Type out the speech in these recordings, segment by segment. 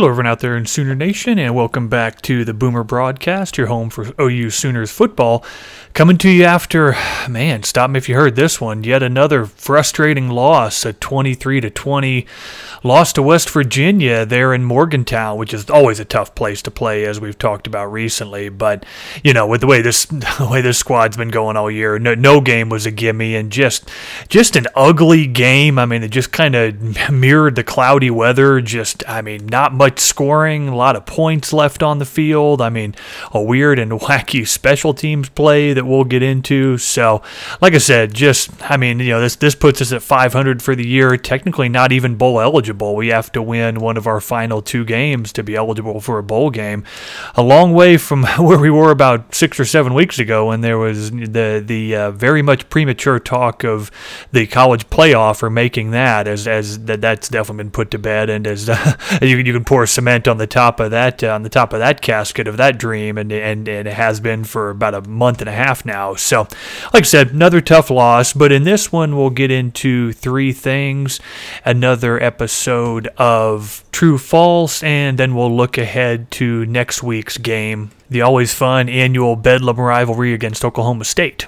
Hello, everyone out there in Sooner Nation, and welcome back to the Boomer Broadcast, your home for OU Sooners football. Coming to you after, man, stop me if you heard this one. Yet another frustrating loss, a 23 to 20 loss to West Virginia there in Morgantown, which is always a tough place to play, as we've talked about recently. But you know, with the way this the way this squad's been going all year, no, no game was a gimme, and just just an ugly game. I mean, it just kind of mirrored the cloudy weather. Just, I mean, not much scoring, a lot of points left on the field. I mean, a weird and wacky special teams play that we'll get into. So, like I said, just I mean, you know, this this puts us at 500 for the year. Technically, not even bowl eligible. We have to win one of our final two games to be eligible for a bowl game. A long way from where we were about six or seven weeks ago, when there was the the uh, very much premature talk of the college playoff or making that as as that that's definitely been put to bed, and as uh, you, you can pour cement on the top of that uh, on the top of that casket of that dream, and and and it has been for about a month and a half now. So, like I said, another tough loss. But in this one, we'll get into three things another episode of True False, and then we'll look ahead to next week's game, the always fun annual Bedlam rivalry against Oklahoma State.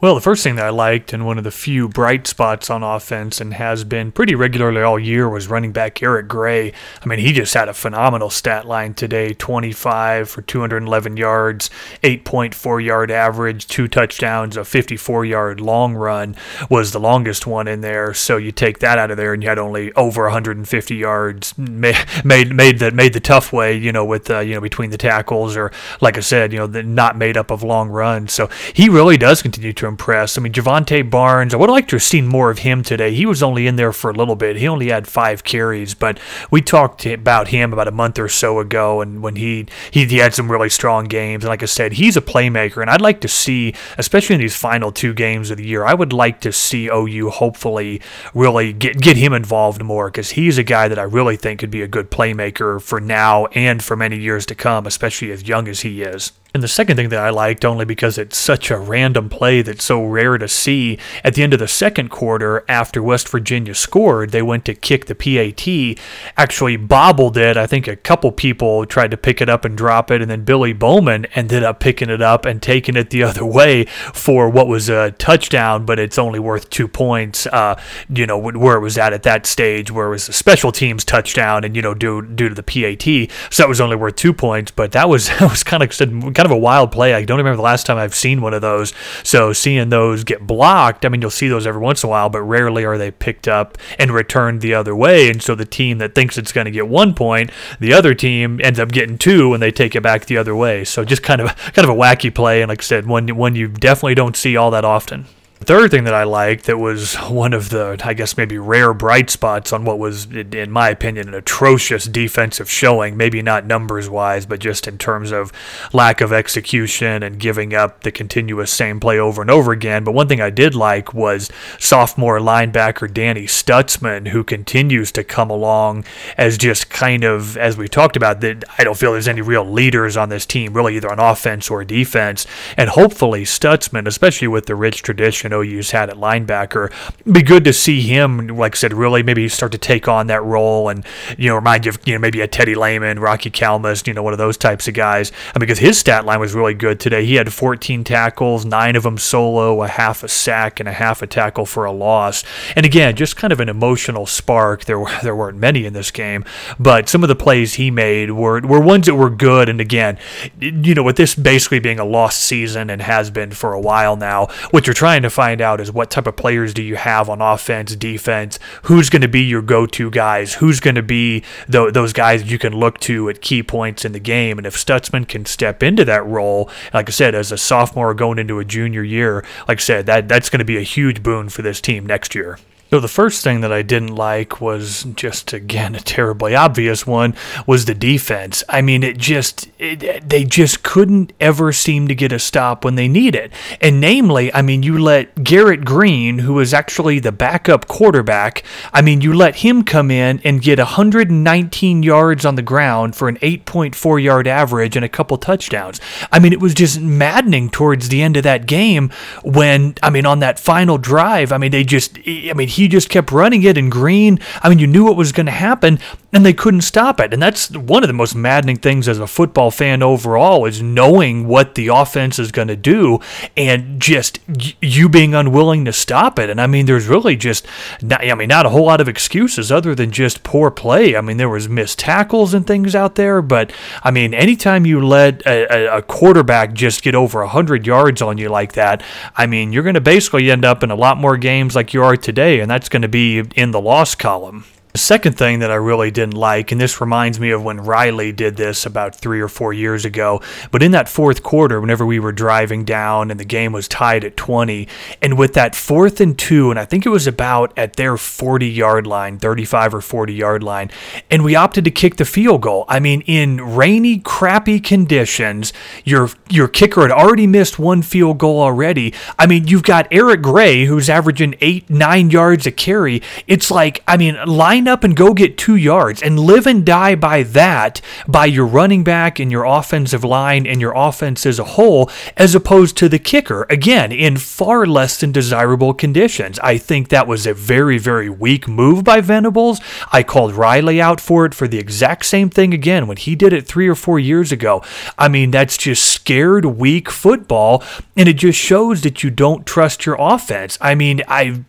Well, the first thing that I liked, and one of the few bright spots on offense, and has been pretty regularly all year, was running back Eric Gray. I mean, he just had a phenomenal stat line today 25 for 211 yards, 8.4 yard average, two touchdowns, a 54 yard long run was the longest one in there. So you take that out of there, and you had only over 150 yards made made, that made the tough way, you know, with uh, you know between the tackles, or like I said, you know, the, not made up of long runs. So he really does continue to impress. I mean, Jovantae Barnes, I would like to have seen more of him today. He was only in there for a little bit. He only had five carries, but we talked about him about a month or so ago, and when he, he, he had some really strong games. And like I said, he's a playmaker, and I'd like to see, especially in these final two games of the year, I would like to see OU hopefully really get, get him involved more because he's a guy that I really think could be a good playmaker for now and for many years to come, especially as young as he is. And the second thing that I liked, only because it's such a random play that's so rare to see, at the end of the second quarter, after West Virginia scored, they went to kick the PAT, actually bobbled it. I think a couple people tried to pick it up and drop it, and then Billy Bowman ended up picking it up and taking it the other way for what was a touchdown, but it's only worth two points, uh, you know, where it was at at that stage, where it was a special teams touchdown, and, you know, due, due to the PAT. So that was only worth two points, but that was, that was kind of kind of a wild play. I don't remember the last time I've seen one of those. So seeing those get blocked, I mean, you'll see those every once in a while, but rarely are they picked up and returned the other way. And so the team that thinks it's going to get one point, the other team ends up getting two when they take it back the other way. So just kind of kind of a wacky play, and like I said, one one you definitely don't see all that often. The third thing that I liked that was one of the, I guess, maybe rare bright spots on what was, in my opinion, an atrocious defensive showing. Maybe not numbers wise, but just in terms of lack of execution and giving up the continuous same play over and over again. But one thing I did like was sophomore linebacker Danny Stutzman, who continues to come along as just kind of, as we talked about, that I don't feel there's any real leaders on this team, really, either on offense or defense. And hopefully, Stutzman, especially with the rich tradition and OU's had at linebacker. It'd be good to see him, like I said, really maybe start to take on that role and, you know, remind you of, you know, maybe a Teddy Lehman, Rocky Calmus, you know, one of those types of guys. I mean, because his stat line was really good today. He had 14 tackles, nine of them solo, a half a sack, and a half a tackle for a loss. And again, just kind of an emotional spark. There, were, there weren't many in this game, but some of the plays he made were, were ones that were good. And again, you know, with this basically being a lost season and has been for a while now, what you're trying to find out is what type of players do you have on offense, defense, who's going to be your go-to guys, who's going to be the, those guys you can look to at key points in the game. And if Stutzman can step into that role, like I said, as a sophomore going into a junior year, like I said, that that's going to be a huge boon for this team next year. So the first thing that I didn't like was just again a terribly obvious one was the defense. I mean, it just it, they just couldn't ever seem to get a stop when they need it. And namely, I mean, you let Garrett Greene, who was actually the backup quarterback, I mean, you let him come in and get 119 yards on the ground for an 8.4 yard average and a couple touchdowns. I mean, it was just maddening towards the end of that game when I mean, on that final drive, I mean, they just I mean, he he just kept running it, and Greene, I mean, you knew what was going to happen, and they couldn't stop it. And that's one of the most maddening things as a football fan overall is knowing what the offense is going to do and just you being unwilling to stop it. And I mean, there's really just, not, I mean, not a whole lot of excuses other than just poor play. I mean, there was missed tackles and things out there, but I mean, anytime you let a, a quarterback just get over 100 yards on you like that, I mean, you're going to basically end up in a lot more games like you are today, that's going to be in the loss column. The second thing that I really didn't like, and this reminds me of when Riley did this about three or four years ago, but in that fourth quarter, whenever we were driving down and the game was tied at 20, and with that fourth and two, and I think it was about at their 40 yard line, 35 or 40 yard line, and we opted to kick the field goal. I mean, in rainy, crappy conditions, your your kicker had already missed one field goal already. I mean, you've got Eric Gray, who's averaging eight, nine yards a carry. It's like, I mean, line line up and go get two yards and live and die by that, by your running back and your offensive line and your offense as a whole, as opposed to the kicker. Again, in far less than desirable conditions. I think that was a very, very weak move by Venables. I called Riley out for it for the exact same thing again when he did it three or four years ago. I mean, that's just scared, weak football, and it just shows that you don't trust your offense. I mean, I,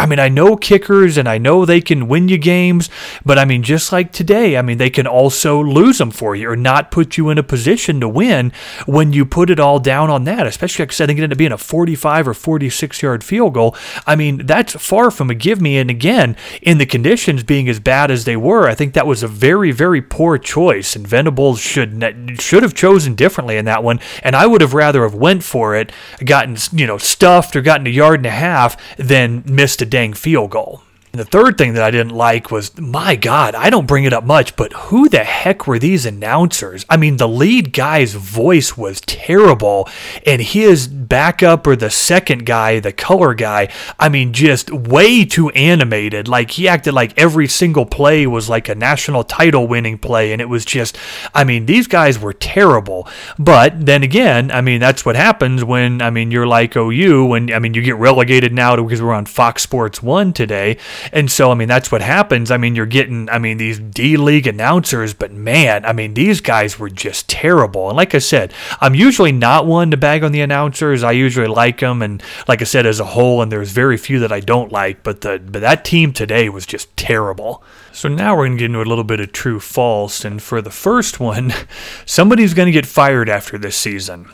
I mean, I know kickers and I know they can win you games games. But I mean, just like today, I mean, they can also lose them for you or not put you in a position to win when you put it all down on that, especially because I think it ended up being a 45 or 46 yard field goal. I mean, that's far from a give me. And again, in the conditions being as bad as they were, I think that was a very, very poor choice. And Venables should should have chosen differently in that one. And I would have rather have went for it, gotten you know stuffed or gotten a yard and a half than missed a dang field goal. And the third thing that I didn't like was, my God, I don't bring it up much, but who the heck were these announcers? I mean, the lead guy's voice was terrible, and his backup or the second guy, the color guy, I mean, just way too animated. Like, he acted like every single play was like a national title winning play, and it was just, I mean, these guys were terrible. But then again, I mean, that's what happens when, I mean, you're like OU, when, I mean, you get relegated now to, because we're on Fox Sports 1 today. And so, I mean, that's what happens. I mean, you're getting, I mean, these D League announcers, but man, I mean, these guys were just terrible. And like I said, I'm usually not one to bag on the announcers. I usually like them. And like I said, as a whole, and there's very few that I don't like, but, the, but that team today was just terrible. So now we're going to get into a little bit of true false. And for the first one, somebody's going to get fired after this season.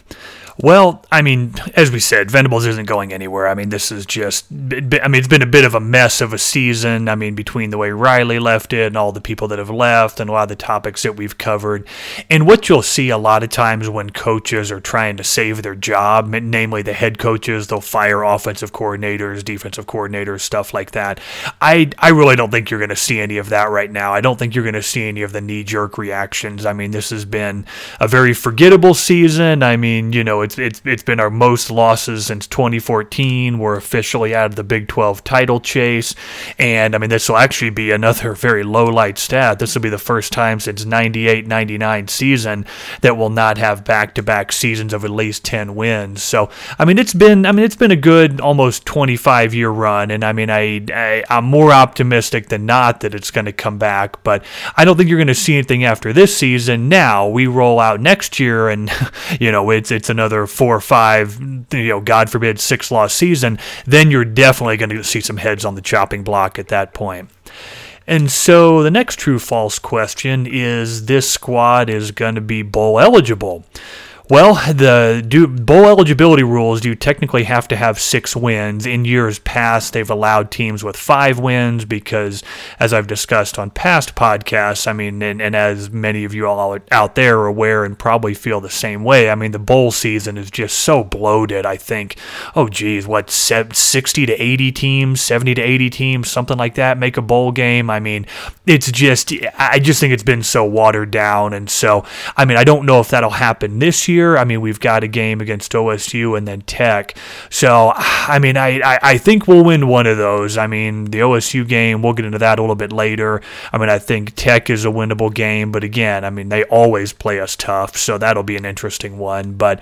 Well, I mean, as we said, Venables isn't going anywhere. I mean, this is just, I mean, it's been a bit of a mess of a season. I mean, between the way Riley left it and all the people that have left and a lot of the topics that we've covered. And what you'll see a lot of times when coaches are trying to save their job, namely the head coaches, they'll fire offensive coordinators, defensive coordinators, stuff like that. I, I really don't think you're going to see any of that right now. I don't think you're going to see any of the knee jerk reactions. I mean, this has been a very forgettable season. I mean, you know, it's it's it's been our most losses since 2014. We're officially out of the Big 12 title chase, and I mean this will actually be another very low light stat. This will be the first time since 98-99 season that we'll not have back to back seasons of at least 10 wins. So I mean it's been I mean it's been a good almost 25 year run, and I mean I, I I'm more optimistic than not that it's going to come back, but I don't think you're going to see anything after this season. Now we roll out next year, and you know it's it's another another four or five, you know, God forbid, six loss season, then you're definitely going to see some heads on the chopping block at that point. And so the next true false question is this squad is going to be bowl eligible. Well, the do, bowl eligibility rules do technically have to have six wins. In years past, they've allowed teams with five wins because, as I've discussed on past podcasts, I mean, and, and as many of you all out there are aware and probably feel the same way, I mean, the bowl season is just so bloated. I think, oh, geez, what, 60 to 80 teams, 70 to 80 teams, something like that make a bowl game? I mean, it's just, I just think it's been so watered down. And so, I mean, I don't know if that'll happen this year year, I mean, we've got a game against OSU and then Tech. So, I mean, I, I, I think we'll win one of those. I mean, the OSU game, we'll get into that a little bit later. I mean, I think Tech is a winnable game, but again, I mean, they always play us tough, so that'll be an interesting one. But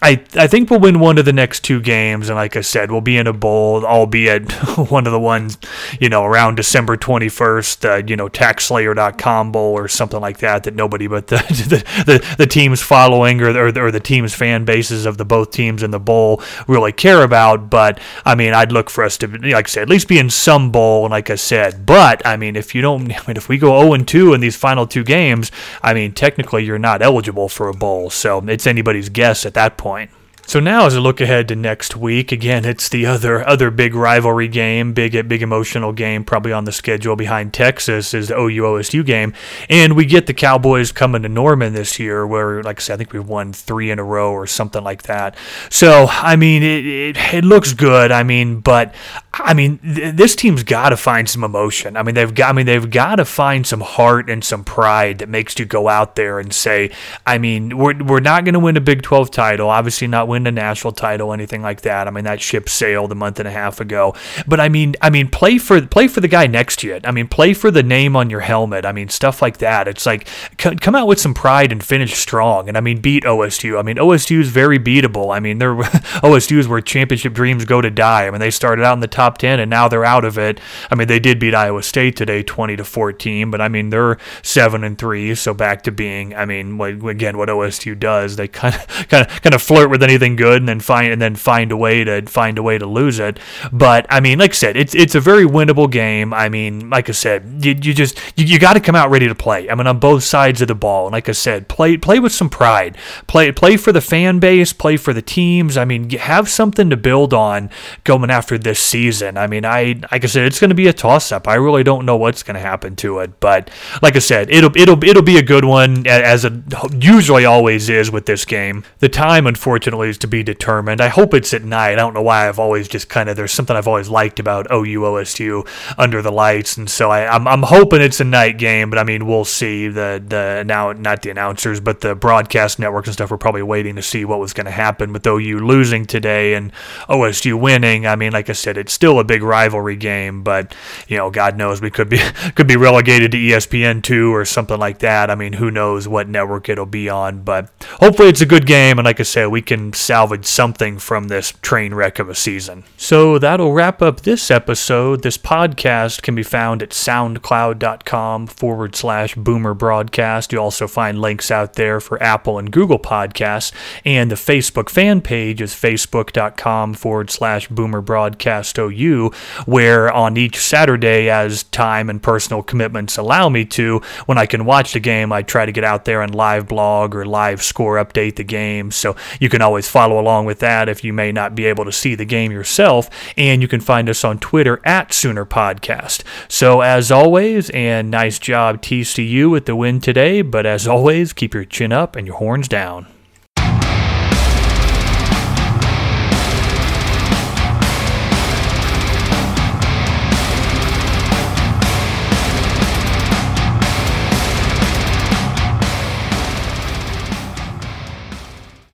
I, I think we'll win one of the next two games, and like I said, we'll be in a bowl, albeit one of the ones, you know, around December 21st, uh, you know, TaxSlayer.com bowl or something like that, that nobody but the the, the, the teams following or, or, or the team's fan bases of the both teams in the bowl really care about. But I mean, I'd look for us to, like I said, at least be in some bowl, and like I said. But I mean, if you don't, I mean, if we go 0 and 2 in these final two games, I mean, technically you're not eligible for a bowl. So it's anybody's guess at that point. So now, as I look ahead to next week, again, it's the other other big rivalry game, big big emotional game, probably on the schedule behind Texas is the OU OSU game, and we get the Cowboys coming to Norman this year, where, like I said, I think we've won three in a row or something like that. So I mean, it it, it looks good. I mean, but I mean, th- this team's got to find some emotion. I mean, they've got. I mean, they've got to find some heart and some pride that makes you go out there and say, I mean, we're we're not going to win a Big 12 title, obviously not win win a national title, anything like that. I mean, that ship sailed a month and a half ago. But I mean, I mean, play for play for the guy next to you. I mean, play for the name on your helmet. I mean, stuff like that. It's like come out with some pride and finish strong. And I mean, beat OSU. I mean, OSU is very beatable. I mean, they're OSU is where championship dreams go to die. I mean, they started out in the top ten and now they're out of it. I mean, they did beat Iowa State today, twenty to fourteen. But I mean, they're seven and three, so back to being. I mean, again, what OSU does, they kind of kind of kind of flirt with anything good and then find and then find a way to find a way to lose it. But I mean, like I said, it's it's a very winnable game. I mean, like I said, you, you just you, you got to come out ready to play. I mean, on both sides of the ball. And like I said, play play with some pride. Play play for the fan base. Play for the teams. I mean, have something to build on going after this season. I mean, I like I said, it's going to be a toss up. I really don't know what's going to happen to it, but like I said, it'll it'll it'll be a good one as it usually always is with this game. The time, unfortunately, is to be determined. I hope it's at night. I don't know why I've always just kind of there's something I've always liked about OU OSU under the lights, and so I, I'm I'm hoping it's a night game. But I mean, we'll see. The the now not the announcers, but the broadcast networks and stuff were probably waiting to see what was going to happen with OU losing today and OSU winning. I mean, like I said, it's still a big rivalry game, but you know, God knows we could be could be relegated to ESPN two or something like that. I mean, who knows what network it'll be on, but hopefully it's a good game. And like I said, we can salvage something from this train wreck of a season. So that'll wrap up this episode. This podcast can be found at soundcloud.com forward slash boomer broadcast. You'll also find links out there for Apple and Google podcasts. And the Facebook fan page is facebook.com forward slash boomer broadcast OU, where on each Saturday, as time and personal commitments allow me to, when I can watch the game, I try to get out there and live blog or live score update the game. So you can always follow along with that if you may not be able to see the game yourself. And you can find us on Twitter at Sooner Podcast. So as always, and nice job TCU with the win today, but as always, keep your chin up and your horns down.